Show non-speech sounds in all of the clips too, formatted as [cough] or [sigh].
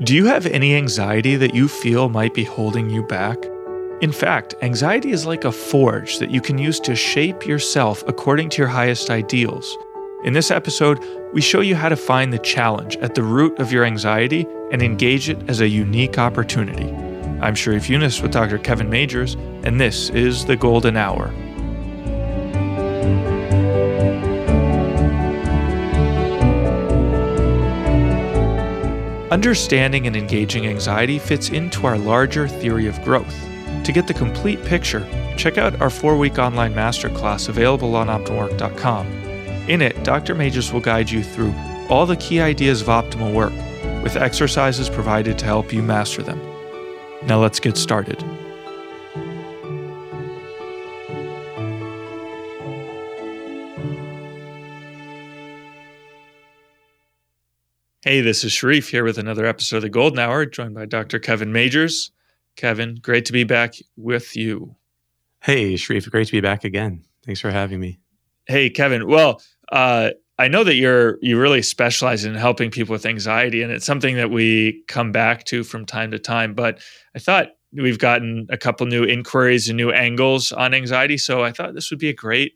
Do you have any anxiety that you feel might be holding you back? In fact, anxiety is like a forge that you can use to shape yourself according to your highest ideals. In this episode, we show you how to find the challenge at the root of your anxiety and engage it as a unique opportunity. I'm Sharif Younis with Dr. Kevin Majeres, and this is The Golden Hour. Understanding and engaging anxiety fits into our larger theory of growth. To get the complete picture, check out our four week online masterclass available on OptimalWork.com. In it, Dr. Majeres will guide you through all the key ideas of optimal work, with exercises provided to help you master them. Now let's get started. Hey, this is Sharif here with another episode of the Golden Hour, joined by Dr. Kevin Majeres. Kevin, great to be back with you. Hey, Sharif, great to be back again. Thanks for having me. Hey, Kevin. Well, uh, I know that you're you really specialize in helping people with anxiety, and it's something that we come back to from time to time. But I thought we've gotten a couple new inquiries and new angles on anxiety, so I thought this would be a great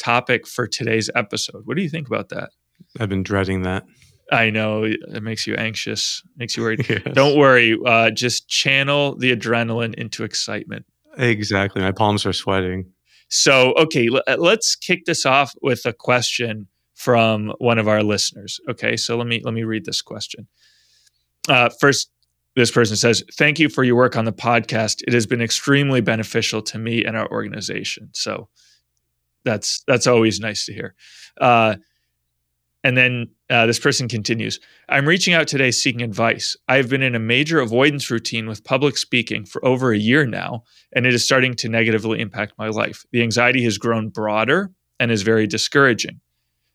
topic for today's episode. What do you think about that? I've been dreading that. I know it makes you anxious, makes you worried. [laughs] yes. Don't worry. Uh, just channel the adrenaline into excitement. Exactly. My palms are sweating. So, okay, l- uh, let's kick this off with a question from one of our listeners. Okay, so let me let me read this question. Uh, first, this person says, "Thank you for your work on the podcast. It has been extremely beneficial to me and our organization." So, that's that's always nice to hear. Uh, and then uh, this person continues I'm reaching out today seeking advice. I have been in a major avoidance routine with public speaking for over a year now, and it is starting to negatively impact my life. The anxiety has grown broader and is very discouraging.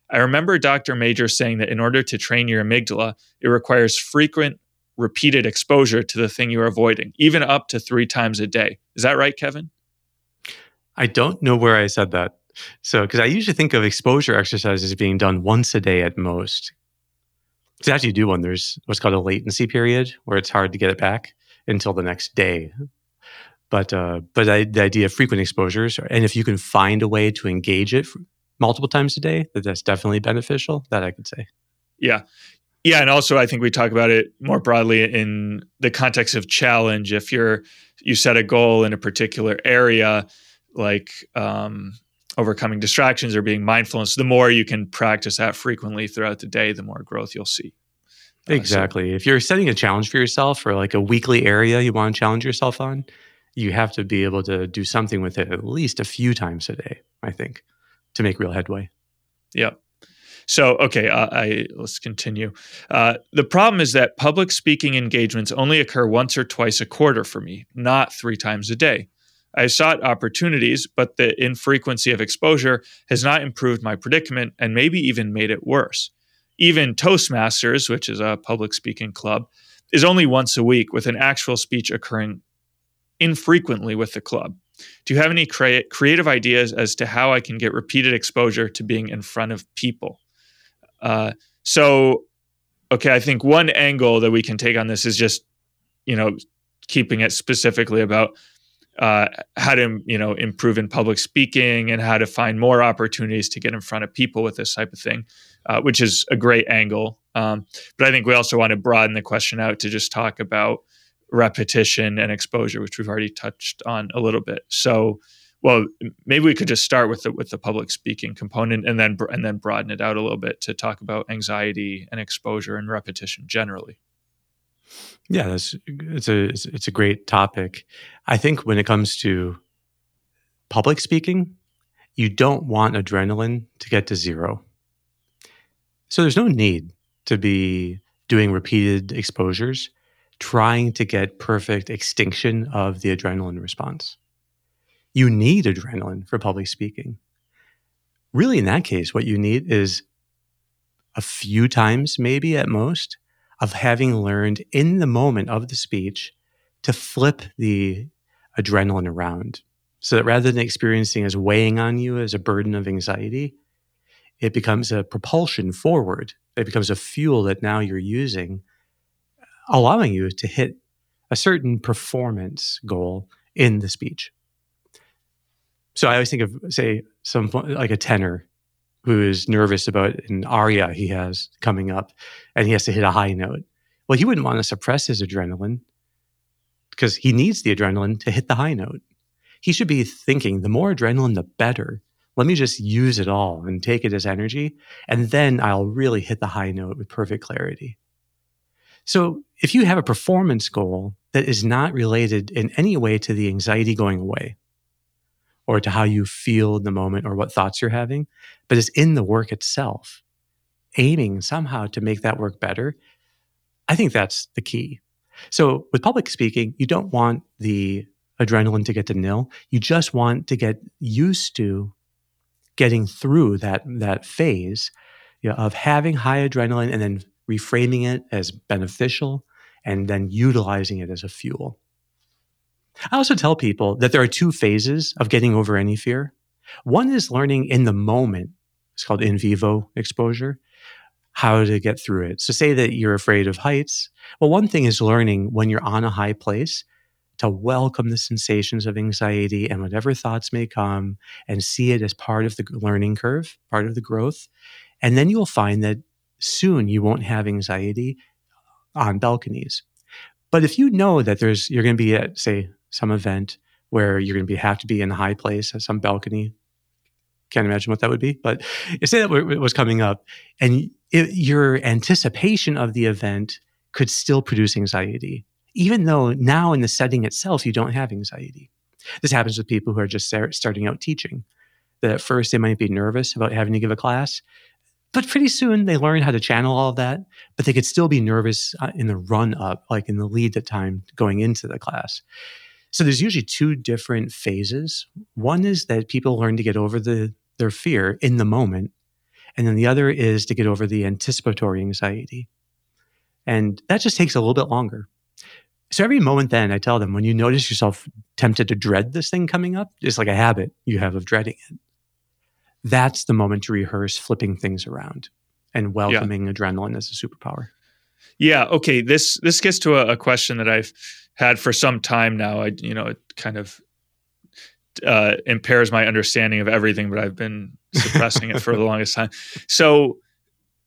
I remember Dr. Major saying that in order to train your amygdala, it requires frequent, repeated exposure to the thing you're avoiding, even up to three times a day. Is that right, Kevin? I don't know where I said that. So, because I usually think of exposure exercises being done once a day at most. To actually do one, there's what's called a latency period where it's hard to get it back until the next day. But uh, but I, the idea of frequent exposures, and if you can find a way to engage it multiple times a day, that that's definitely beneficial. That I could say. Yeah, yeah, and also I think we talk about it more broadly in the context of challenge. If you're you set a goal in a particular area, like um, overcoming distractions or being mindful. So the more you can practice that frequently throughout the day, the more growth you'll see. Exactly. Uh, so, if you're setting a challenge for yourself or like a weekly area you want to challenge yourself on, you have to be able to do something with it at least a few times a day, I think, to make real headway. Yep. So, okay, uh, I let's continue. Uh, the problem is that public speaking engagements only occur once or twice a quarter for me, not three times a day. I sought opportunities, but the infrequency of exposure has not improved my predicament and maybe even made it worse. Even Toastmasters, which is a public speaking club, is only once a week with an actual speech occurring infrequently with the club. Do you have any cre- creative ideas as to how I can get repeated exposure to being in front of people? Uh, so, okay, I think one angle that we can take on this is just, you know, keeping it specifically about uh, how to you know improve in public speaking and how to find more opportunities to get in front of people with this type of thing, uh, which is a great angle. Um, but I think we also want to broaden the question out to just talk about repetition and exposure, which we've already touched on a little bit. So, well, maybe we could just start with the with the public speaking component and then and then broaden it out a little bit to talk about anxiety and exposure and repetition generally. Yeah, that's it's a it's a great topic. I think when it comes to public speaking, you don't want adrenaline to get to zero. So there's no need to be doing repeated exposures trying to get perfect extinction of the adrenaline response. You need adrenaline for public speaking. Really, in that case, what you need is a few times, maybe at most, of having learned in the moment of the speech to flip the adrenaline around so that rather than experiencing as weighing on you as a burden of anxiety, it becomes a propulsion forward. It becomes a fuel that now you're using allowing you to hit a certain performance goal in the speech. So I always think of, say, some like a tenor who is nervous about an aria he has coming up and he has to hit a high note. Well, he wouldn't want to suppress his adrenaline because he needs the adrenaline to hit the high note. He should be thinking the more adrenaline, the better. Let me just use it all and take it as energy. And then I'll really hit the high note with perfect clarity. So if you have a performance goal that is not related in any way to the anxiety going away or to how you feel in the moment or what thoughts you're having, but it's in the work itself, aiming somehow to make that work better, I think that's the key. So with public speaking, you don't want the adrenaline to get to nil. You just want to get used to getting through that that phase you know, of having high adrenaline and then reframing it as beneficial and then utilizing it as a fuel. I also tell people that there are two phases of getting over any fear. One is learning in the moment. It's called in vivo exposure, how to get through it. So, say that you're afraid of heights. Well, one thing is learning when you're on a high place to welcome the sensations of anxiety and whatever thoughts may come and see it as part of the learning curve, part of the growth. And then you'll find that soon you won't have anxiety on balconies. But if you know that there's you're going to be at say some event where you're going to be have to be in a high place at some balcony, can't imagine what that would be. But [laughs] say that it was coming up, and it, your anticipation of the event could still produce anxiety, even though now in the setting itself you don't have anxiety. This happens with people who are just starting out teaching. That at first they might be nervous about having to give a class, but pretty soon they learn how to channel all of that, but they could still be nervous uh, in the run up, like in the lead time going into the class. So there's usually two different phases. One is that people learn to get over the their fear in the moment, and then the other is to get over the anticipatory anxiety. And that just takes a little bit longer. So every moment then I tell them when you notice yourself tempted to dread this thing coming up, it's like a habit you have of dreading it that's the moment to rehearse flipping things around and welcoming yeah. adrenaline as a superpower. Yeah. Okay. This this gets to a, a, question that I've had for some time now. I you know it kind of uh, impairs my understanding of everything, but I've been suppressing it for the [laughs] longest time. So.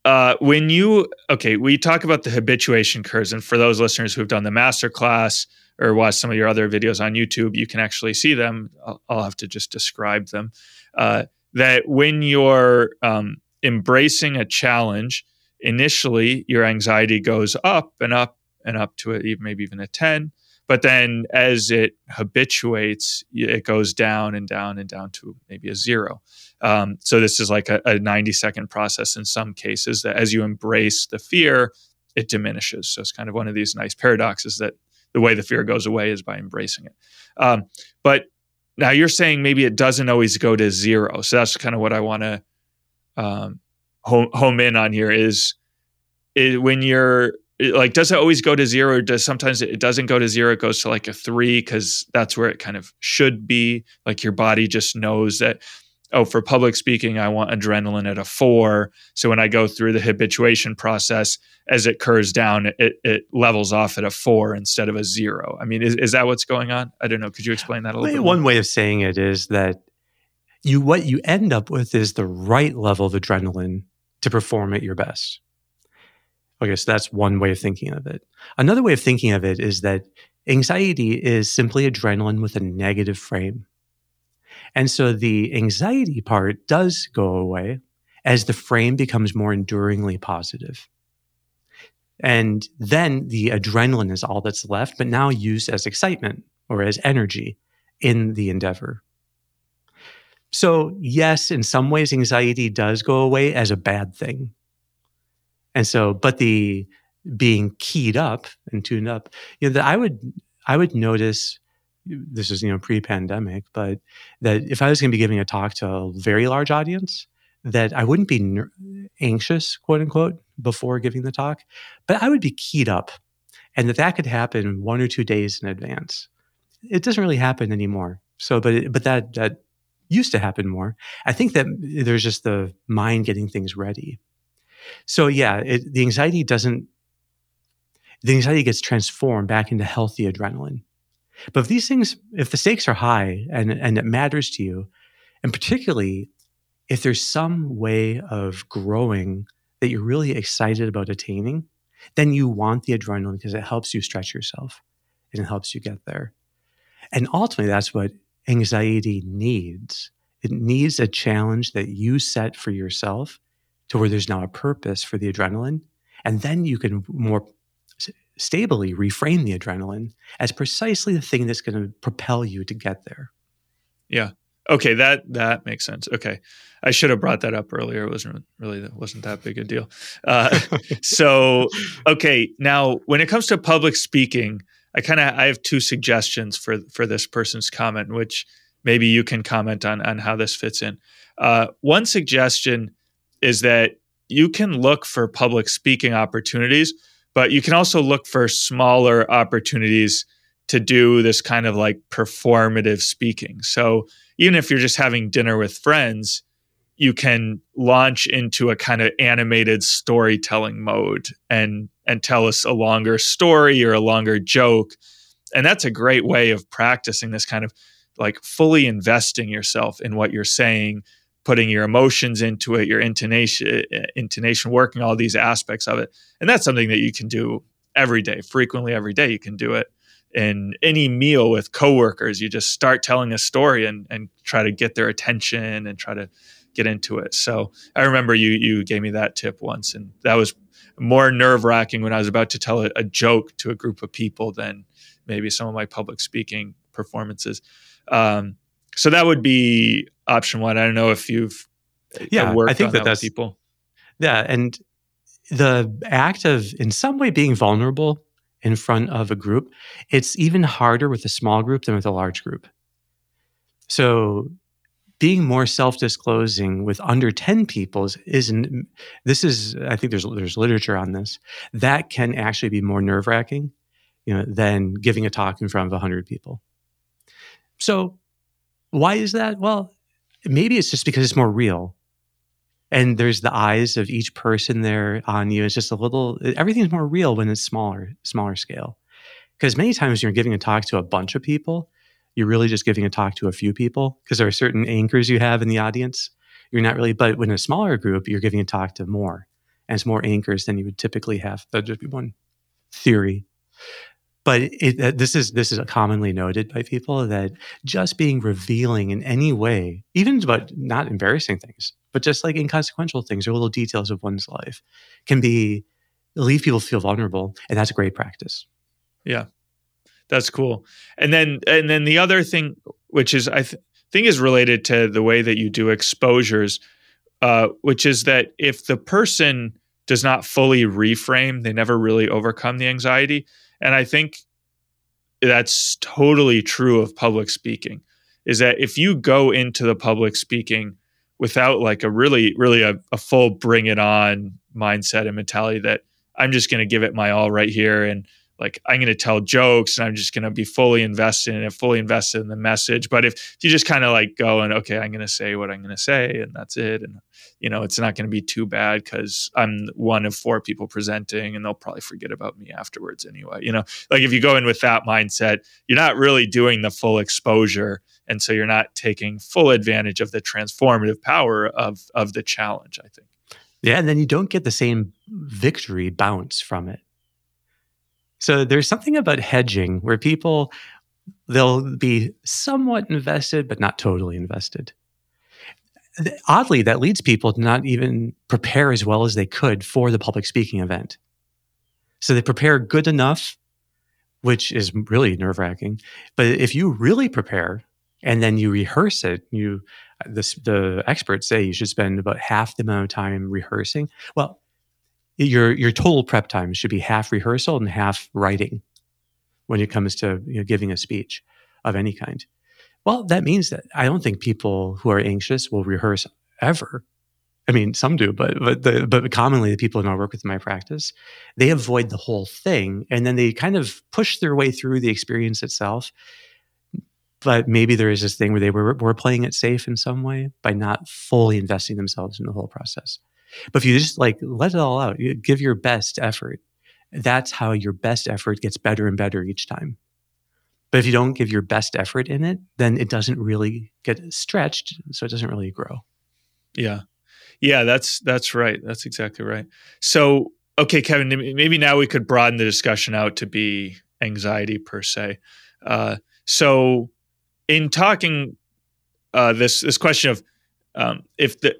Uh, when you okay, we talk about the habituation curves, and for those listeners who've done the master class or watched some of your other videos on YouTube, you can actually see them. I'll, I'll have to just describe them. Uh, that when you're um, embracing a challenge, initially your anxiety goes up and up and up to a, maybe even a 10. But then as it habituates, it goes down and down and down to maybe a zero. Um, so this is like a, a 90 second process in some cases that as you embrace the fear, it diminishes. So it's kind of one of these nice paradoxes that the way the fear goes away is by embracing it. Um, but now you're saying maybe it doesn't always go to zero. So that's kind of what I want to um, home, home in on here is, is when you're like, does it always go to zero? Or does sometimes it doesn't go to zero? It goes to like a three because that's where it kind of should be. Like your body just knows that oh, for public speaking, I want adrenaline at a four. So when I go through the habituation process, as it curves down, it, it levels off at a four instead of a zero. I mean, is, is that what's going on? I don't know. Could you explain that a little bit? One way of saying it is that you what you end up with is the right level of adrenaline to perform at your best. Okay, so that's one way of thinking of it. Another way of thinking of it is that anxiety is simply adrenaline with a negative frame. And so the anxiety part does go away as the frame becomes more enduringly positive. And then the adrenaline is all that's left, but now used as excitement or as energy in the endeavor. So, yes, in some ways, anxiety does go away as a bad thing. And so, but the being keyed up and tuned up, you know, that I would, I would notice this is you know pre-pandemic, but that if I was going to be giving a talk to a very large audience, that I wouldn't be ner- anxious, quote unquote, before giving the talk, but I would be keyed up, and that that could happen one or two days in advance. It doesn't really happen anymore. So, but it, but that that used to happen more. I think that there's just the mind getting things ready. So yeah, it, the anxiety doesn't the anxiety gets transformed back into healthy adrenaline. But if these things, if the stakes are high and, and it matters to you, and particularly if there's some way of growing that you're really excited about attaining, then you want the adrenaline because it helps you stretch yourself and it helps you get there. And ultimately, that's what anxiety needs. It needs a challenge that you set for yourself to where there's now a purpose for the adrenaline. And then you can more stably reframe the adrenaline as precisely the thing that's going to propel you to get there. Yeah. Okay, that that makes sense. Okay, I should have brought that up earlier. It wasn't really that wasn't that big a deal. Uh, [laughs] so, okay, now when it comes to public speaking, I kind of I have two suggestions for for this person's comment, which maybe you can comment on on how this fits in. Uh, one suggestion is that you can look for public speaking opportunities but you can also look for smaller opportunities to do this kind of like performative speaking. So even if you're just having dinner with friends, you can launch into a kind of animated storytelling mode and and tell us a longer story or a longer joke. And that's a great way of practicing this kind of like fully investing yourself in what you're saying putting your emotions into it, your intonation, intonation, working all these aspects of it. And that's something that you can do every day, frequently every day. You can do it in any meal with coworkers. You just start telling a story and, and try to get their attention and try to get into it. So I remember you you gave me that tip once, and that was more nerve wracking when I was about to tell a, joke to a group of people than maybe some of my public speaking performances. Um, so that would be option one. I don't know if you've uh, yeah, I think that, that that's people. Yeah, and the act of in some way being vulnerable in front of a group, it's even harder with a small group than with a large group. So being more self-disclosing with under 10 people is this is i think there's there's literature on this that can actually be more nerve-wracking you know than giving a talk in front of 100 people so why is that? Well maybe it's just because it's more real. And there's the eyes of each person there on you. It's just a little everything's more real when it's smaller smaller scale. Because many times you're giving a talk to a bunch of people you're really just giving a talk to a few people because there are certain anchors you have in the audience. You're not really but when a smaller group you're giving a talk to more and it's more anchors than you would typically have. That'd just be one theory but it, uh, this is this is commonly noted by people that just being revealing in any way, even about not embarrassing things, but just like inconsequential things or little details of one's life, can be leave people feel vulnerable, and that's a great practice. Yeah, that's cool. And then and then the other thing, which is I th- think is related to the way that you do exposures, uh, which is that if the person does not fully reframe, they never really overcome the anxiety and I think that's totally true of public speaking is that if you go into the public speaking without like a really, really a, a full bring it on mindset and mentality that I'm just going to give it my all right here and like I'm going to tell jokes and I'm just going to be fully invested in it, fully invested in the message. But if, if you just kind of like go and okay, I'm going to say what I'm going to say and that's it, and you know it's not going to be too bad because I'm one of four people presenting and they'll probably forget about me afterwards anyway. You know, like if you go in with that mindset, you're not really doing the full exposure, and so you're not taking full advantage of the transformative power of of the challenge. I think. Yeah, and then you don't get the same victory bounce from it. So there's something about hedging where people they'll be somewhat invested but not totally invested. Oddly, that leads people to not even prepare as well as they could for the public speaking event. So they prepare good enough, which is really nerve wracking. But if you really prepare and then you rehearse it, you the, the experts say you should spend about half the amount of time rehearsing. Well, your your total prep time should be half rehearsal and half writing when it comes to you know, giving a speech of any kind. Well, that means that I don't think people who are anxious will rehearse ever. I mean, some do, but but the, but commonly the people who I work with in my practice, they avoid the whole thing, and then they kind of push their way through the experience itself. But maybe there is this thing where they were, were playing it safe in some way by not fully investing themselves in the whole process. But if you just like let it all out, you give your best effort, that's how your best effort gets better and better each time. But if you don't give your best effort in it, then it doesn't really get stretched, so it doesn't really grow. Yeah. Yeah, that's that's right. That's exactly right. So, okay, Kevin, maybe now we could broaden the discussion out to be anxiety per se. Uh, so, in talking uh, this this question of um, if the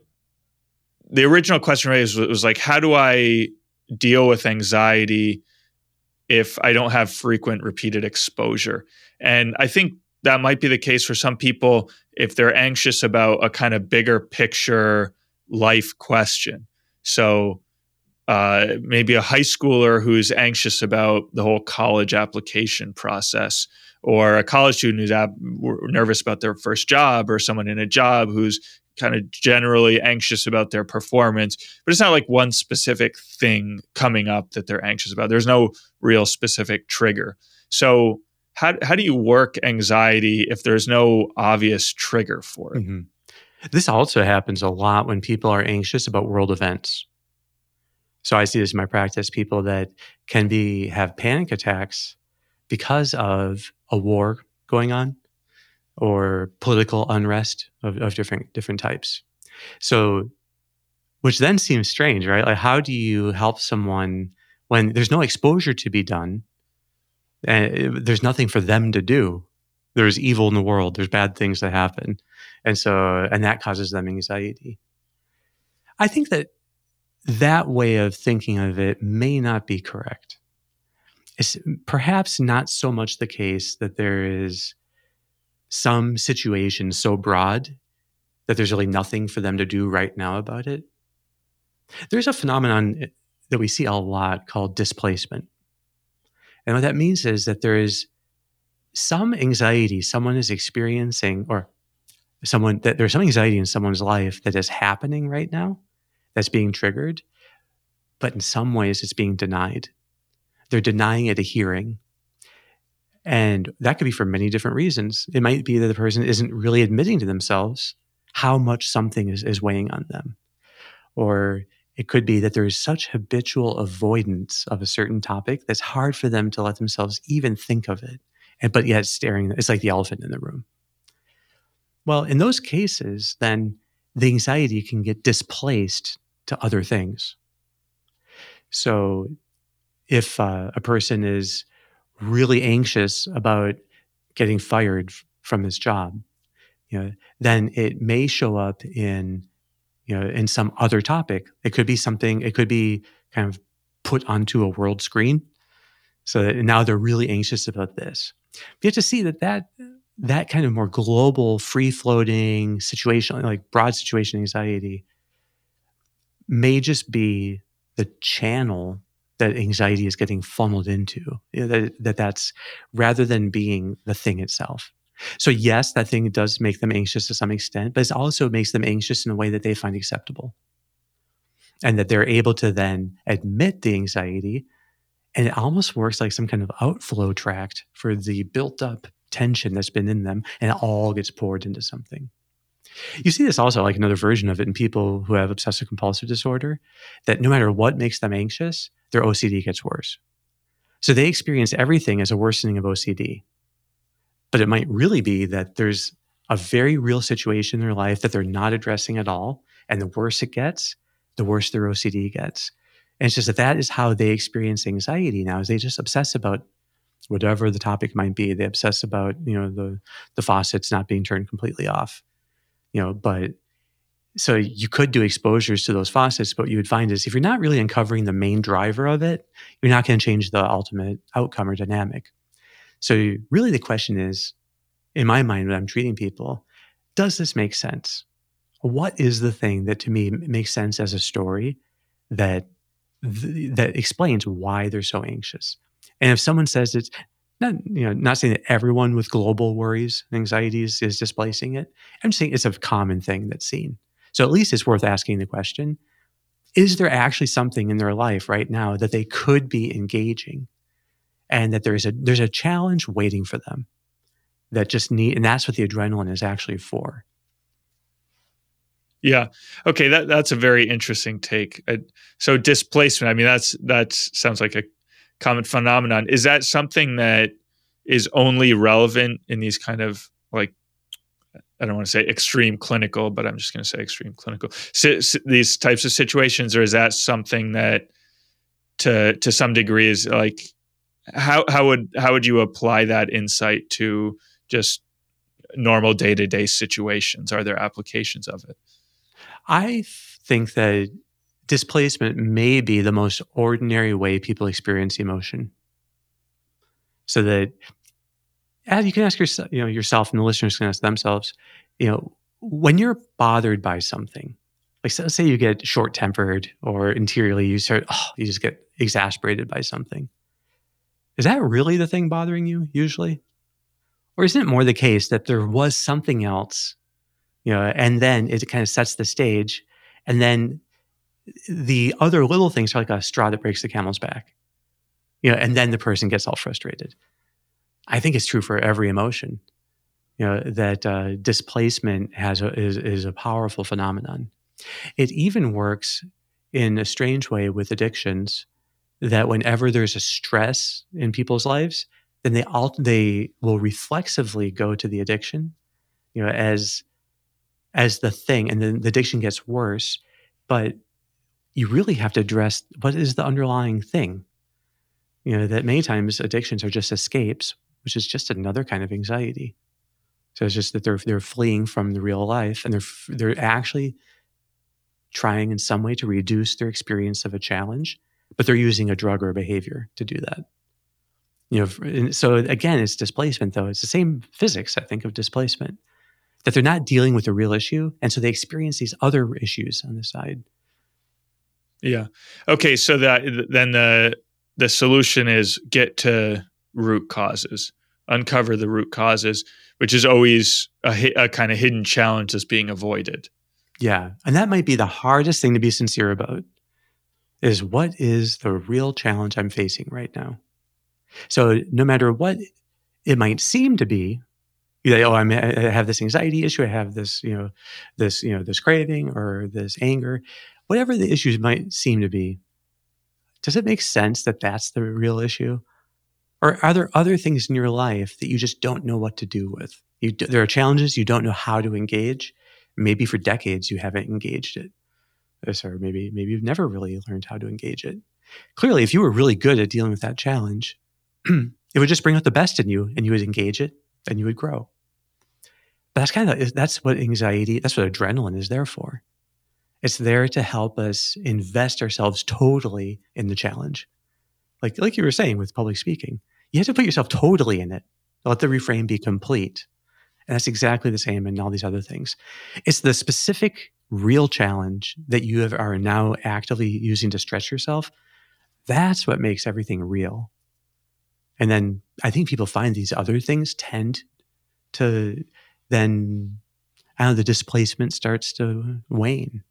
the original question raised was, was like, how do I deal with anxiety if I don't have frequent repeated exposure? And I think that might be the case for some people if they're anxious about a kind of bigger picture life question. So uh, maybe a high schooler who's anxious about the whole college application process, or a college student who's ab- nervous about their first job, or someone in a job who's kind of generally anxious about their performance. But it's not like one specific thing coming up that they're anxious about. There's no real specific trigger. So how, how do you work anxiety if there's no obvious trigger for it? Mm-hmm. This also happens a lot when people are anxious about world events. So I see this in my practice people that can be have panic attacks because of a war going on or political unrest of, of different different types. So which then seems strange, right? Like how do you help someone when there's no exposure to be done? And eh, there's nothing for them to do. There's evil in the world. There's bad things that happen. And so and that causes them anxiety. I think that that way of thinking of it may not be correct. It's perhaps not so much the case that there is some situation so broad that there's really nothing for them to do right now about it there's a phenomenon eh, that we see a lot called displacement and what that means is that there is some anxiety someone is experiencing, or someone that there's some anxiety in someone's life that is happening right now that's being triggered, but in some ways it's being denied. They're denying it a hearing. And that could be for many different reasons. It might be that the person isn't really admitting to themselves how much something is, is weighing on them. Or it could be that there is such habitual avoidance of a certain topic that's hard for them to let themselves even think of it. And but yet staring, it's like the elephant in the room. Well, in those cases, then the anxiety can get displaced to other things. So if uh, a person is really anxious about getting fired from his job, you know, then it may show up in you know, in some other topic. It could be something, it could be kind of put onto a world screen. So that now they're really anxious about this. You have to see that that that kind of more global, free floating situation, like broad situation anxiety, may just be the channel that anxiety is getting funneled into. You know, that, that that's rather than being the thing itself. So, yes, that thing does make them anxious to some extent, but it also makes them anxious in a way that they find acceptable. And that they're able to then admit the anxiety. And it almost works like some kind of outflow tract for the built up tension that's been in them, and it all gets poured into something. You see this also like another version of it in people who have obsessive compulsive disorder, that no matter what makes them anxious, their OCD gets worse. So they experience everything as a worsening of OCD. But it might really be that there's a very real situation in their life that they're not addressing at all. And the worse it gets, the worse their OCD gets. And it's just that that is how they experience anxiety now is they just obsess about whatever the topic might be. They obsess about, you know, the the faucets not being turned completely off. You know, but so you could do exposures to those faucets, but you would find is if you're not really uncovering the main driver of it, you're not going to change the ultimate outcome or dynamic. So, really, the question is in my mind, when I'm treating people, does this make sense? What is the thing that to me makes sense as a story that th- that explains why they're so anxious? And if someone says it's not, you know, not saying that everyone with global worries and anxieties is displacing it. I'm just saying it's a common thing that's seen. So at least it's worth asking the question: Is there actually something in their life right now that they could be engaging? And that there's a there's a challenge waiting for them that just need and that's what the adrenaline is actually for. Yeah. Okay that that's a very interesting take. Uh, so displacement i mean that's that sounds like a common phenomenon. Is that something that is only relevant in these kind of like I don't want to say extreme clinical, but I'm just going to say extreme clinical. So, these types of situations, or is that something that, to to some degree, is like how how would how would you apply that insight to just normal day to day situations? Are there applications of it? I think that displacement may be the most ordinary way people experience emotion. So that you can ask yourself, you know, yourself and the listeners can ask themselves, you know, when you're bothered by something, like so, say you get short tempered or interiorly you start, oh, you just get exasperated by something. Is that really the thing bothering you usually? Or isn't it more the case that there was something else, you know, and then it kind of sets the stage and then the other little things are like a straw that breaks the camel's back, you know, and then the person gets all frustrated. I think it's true for every emotion, you know, that uh, displacement has a, is, is a powerful phenomenon. It even works in a strange way with addictions that whenever there's a stress in people's lives, then they all they will reflexively go to the addiction, you know, as as the thing, and then the addiction gets worse. But you really have to address what is the underlying thing. You know, that many times addictions are just escapes, which is just another kind of anxiety. So it's just that they're they're fleeing from the real life, and they're they're actually trying in some way to reduce their experience of a challenge, but they're using a drug or a behavior to do that. You know, so again, it's displacement though. It's the same physics, I think, of displacement that they're not dealing with a real issue, and so they experience these other issues on the side. Yeah. Okay. So that then the the solution is get to root causes, uncover the root causes, which is always a, a kind of hidden challenge that's being avoided. Yeah, and that might be the hardest thing to be sincere about. Is what is the real challenge I'm facing right now? So no matter what it might seem to be, you know, oh, I'm, I have this anxiety issue, I have this, you know, this, you know, this craving or this anger whatever the issues might seem to be, does it make sense that that's the real issue? Or are there other things in your life that you just don't know what to do with? You, there are challenges you don't know how to engage. Maybe for decades you haven't engaged it. Or maybe, maybe you've never really learned how to engage it. Clearly, if you were really good at dealing with that challenge, [clears throat] it would just bring out the best in you and you would engage it and you would grow. But that's kind of that's what anxiety, that's what adrenaline is there for. It's there to help us invest ourselves totally in the challenge. Like, like you were saying with public speaking, you have to put yourself totally in it. Let the reframe be complete. And that's exactly the same in all these other things. It's the specific real challenge that you have, are now actively using to stretch yourself. That's what makes everything real. And then I think people find these other things tend to then, I know, the displacement starts to wane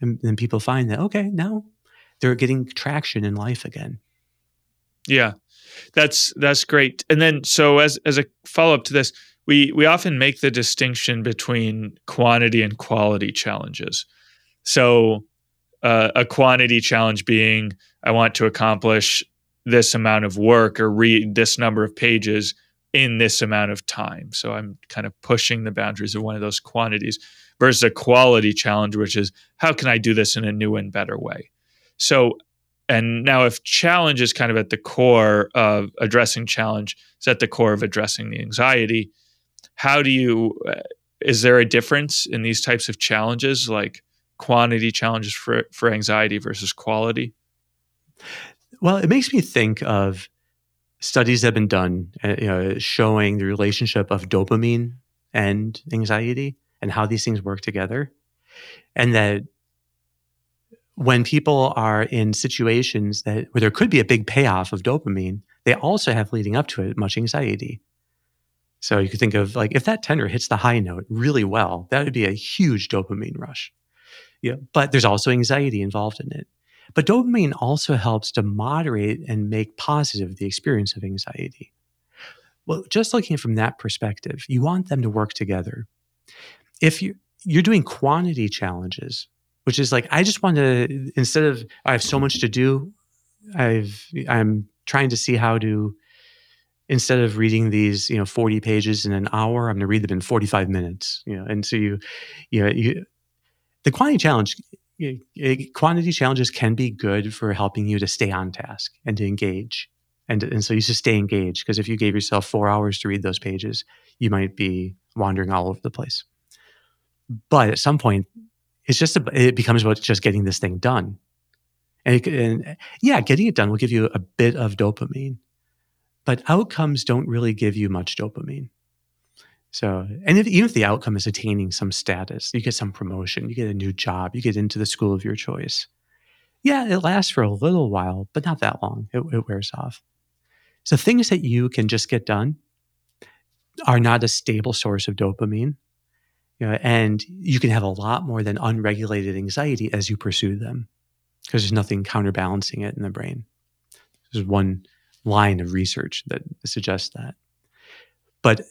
and then people find that okay now they're getting traction in life again. Yeah. That's that's great. And then so as as a follow-up to this we we often make the distinction between quantity and quality challenges. So uh, a quantity challenge being i want to accomplish this amount of work or read this number of pages in this amount of time. So i'm kind of pushing the boundaries of one of those quantities versus a quality challenge, which is how can I do this in a new and better way? So, and now if challenge is kind of at the core of addressing challenge, is at the core of addressing the anxiety. How do you, uh, is there a difference in these types of challenges, like quantity challenges for, for anxiety versus quality? Well, it makes me think of studies that have been done uh, you know, showing the relationship of dopamine and anxiety and how these things work together. And that when people are in situations that where there could be a big payoff of dopamine, they also have leading up to it much anxiety. So you could think of like if that tenor hits the high note really well, that would be a huge dopamine rush. Yeah, but there's also anxiety involved in it. But dopamine also helps to moderate and make positive the experience of anxiety. Well, just looking from that perspective, you want them to work together if you you're doing quantity challenges, which is like I just want to instead of I have so much to do, I've I'm trying to see how to instead of reading these you know 40 pages in an hour, I'm going to read them in 45 minutes. You know, and so you you know you the quantity challenge eh, quantity challenges can be good for helping you to stay on task and to engage and, and so you should stay engaged because if you gave yourself four hours to read those pages you might be wandering all over the place but at some point it's just a, it becomes about just getting this thing done and, it, and yeah getting it done will give you a bit of dopamine but outcomes don't really give you much dopamine so, and if, even if the outcome is attaining some status, you get some promotion, you get a new job, you get into the school of your choice. Yeah, it lasts for a little while, but not that long. It, it wears off. So, things that you can just get done are not a stable source of dopamine. You know, and you can have a lot more than unregulated anxiety as you pursue them because there's nothing counterbalancing it in the brain. There's one line of research that suggests that. But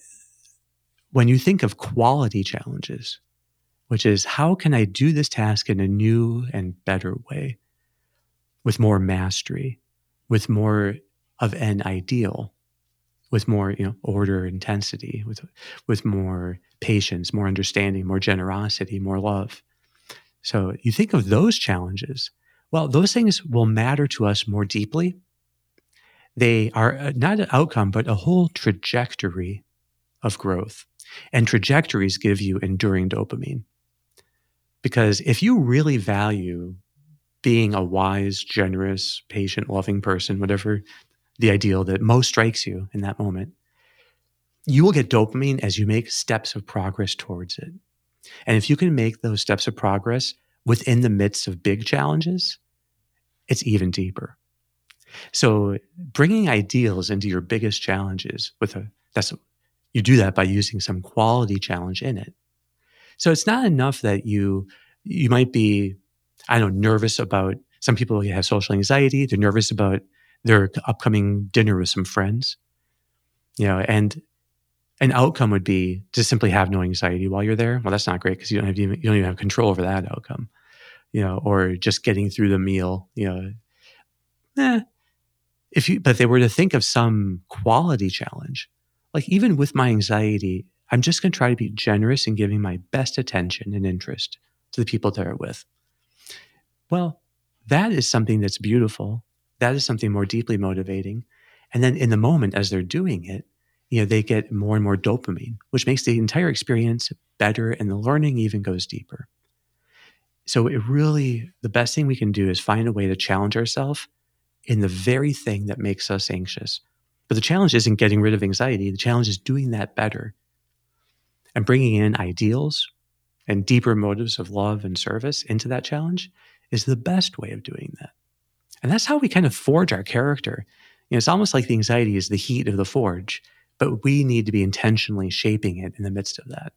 when you think of quality challenges, which is how can I do this task in a new and better way with more mastery, with more of an ideal, with more you know, order, intensity, with, with more patience, more understanding, more generosity, more love. So you think of those challenges. Well, those things will matter to us more deeply. They are uh, not an outcome, but a whole trajectory of growth. And trajectories give you enduring dopamine. Because if you really value being a wise, generous, patient, loving person, whatever the ideal that most strikes you in that moment, you will get dopamine as you make steps of progress towards it. And if you can make those steps of progress within the midst of big challenges, it's even deeper. So bringing ideals into your biggest challenges with a that's you do that by using some quality challenge in it. So it's not enough that you you might be, I don't know, nervous about some people have social anxiety, they're nervous about their upcoming dinner with some friends. You know, and an outcome would be to simply have no anxiety while you're there. Well, that's not great because you don't have even, you don't even have control over that outcome. You know, or just getting through the meal, you know. Eh, if you but they were to think of some quality challenge, like even with my anxiety, I'm just going to try to be generous in giving my best attention and interest to the people that are with. Well, that is something that's beautiful. That is something more deeply motivating. And then in the moment, as they're doing it, you know, they get more and more dopamine, which makes the entire experience better and the learning even goes deeper. So it really, the best thing we can do is find a way to challenge ourselves in the very thing that makes us anxious but the challenge isn't getting rid of anxiety. The challenge is doing that better and bringing in ideals and deeper motives of love and service into that challenge is the best way of doing that. And that's how we kind of forge our character. You know, it's almost like the anxiety is the heat of the forge, but we need to be intentionally shaping it in the midst of that.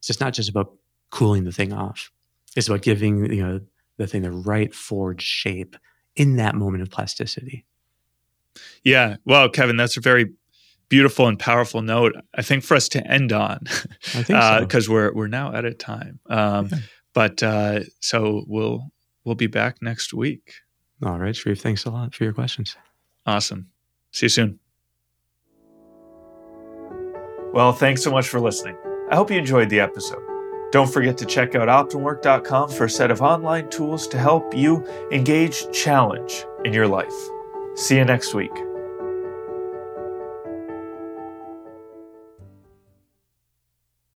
So it's not just about cooling the thing off. It's about giving, you know, the thing the right forge shape in that moment of plasticity. Yeah. Well, Kevin, that's a very beautiful and powerful note. I think for us to end on, because so. uh, we're we're now out of time. Um, yeah. But uh, so we'll we'll be back next week. All right, Sharif. Thanks a lot for your questions. Awesome. See you soon. Well, thanks so much for listening. I hope you enjoyed the episode. Don't forget to check out optimalwork.com for a set of online tools to help you engage challenge in your life. See you next week.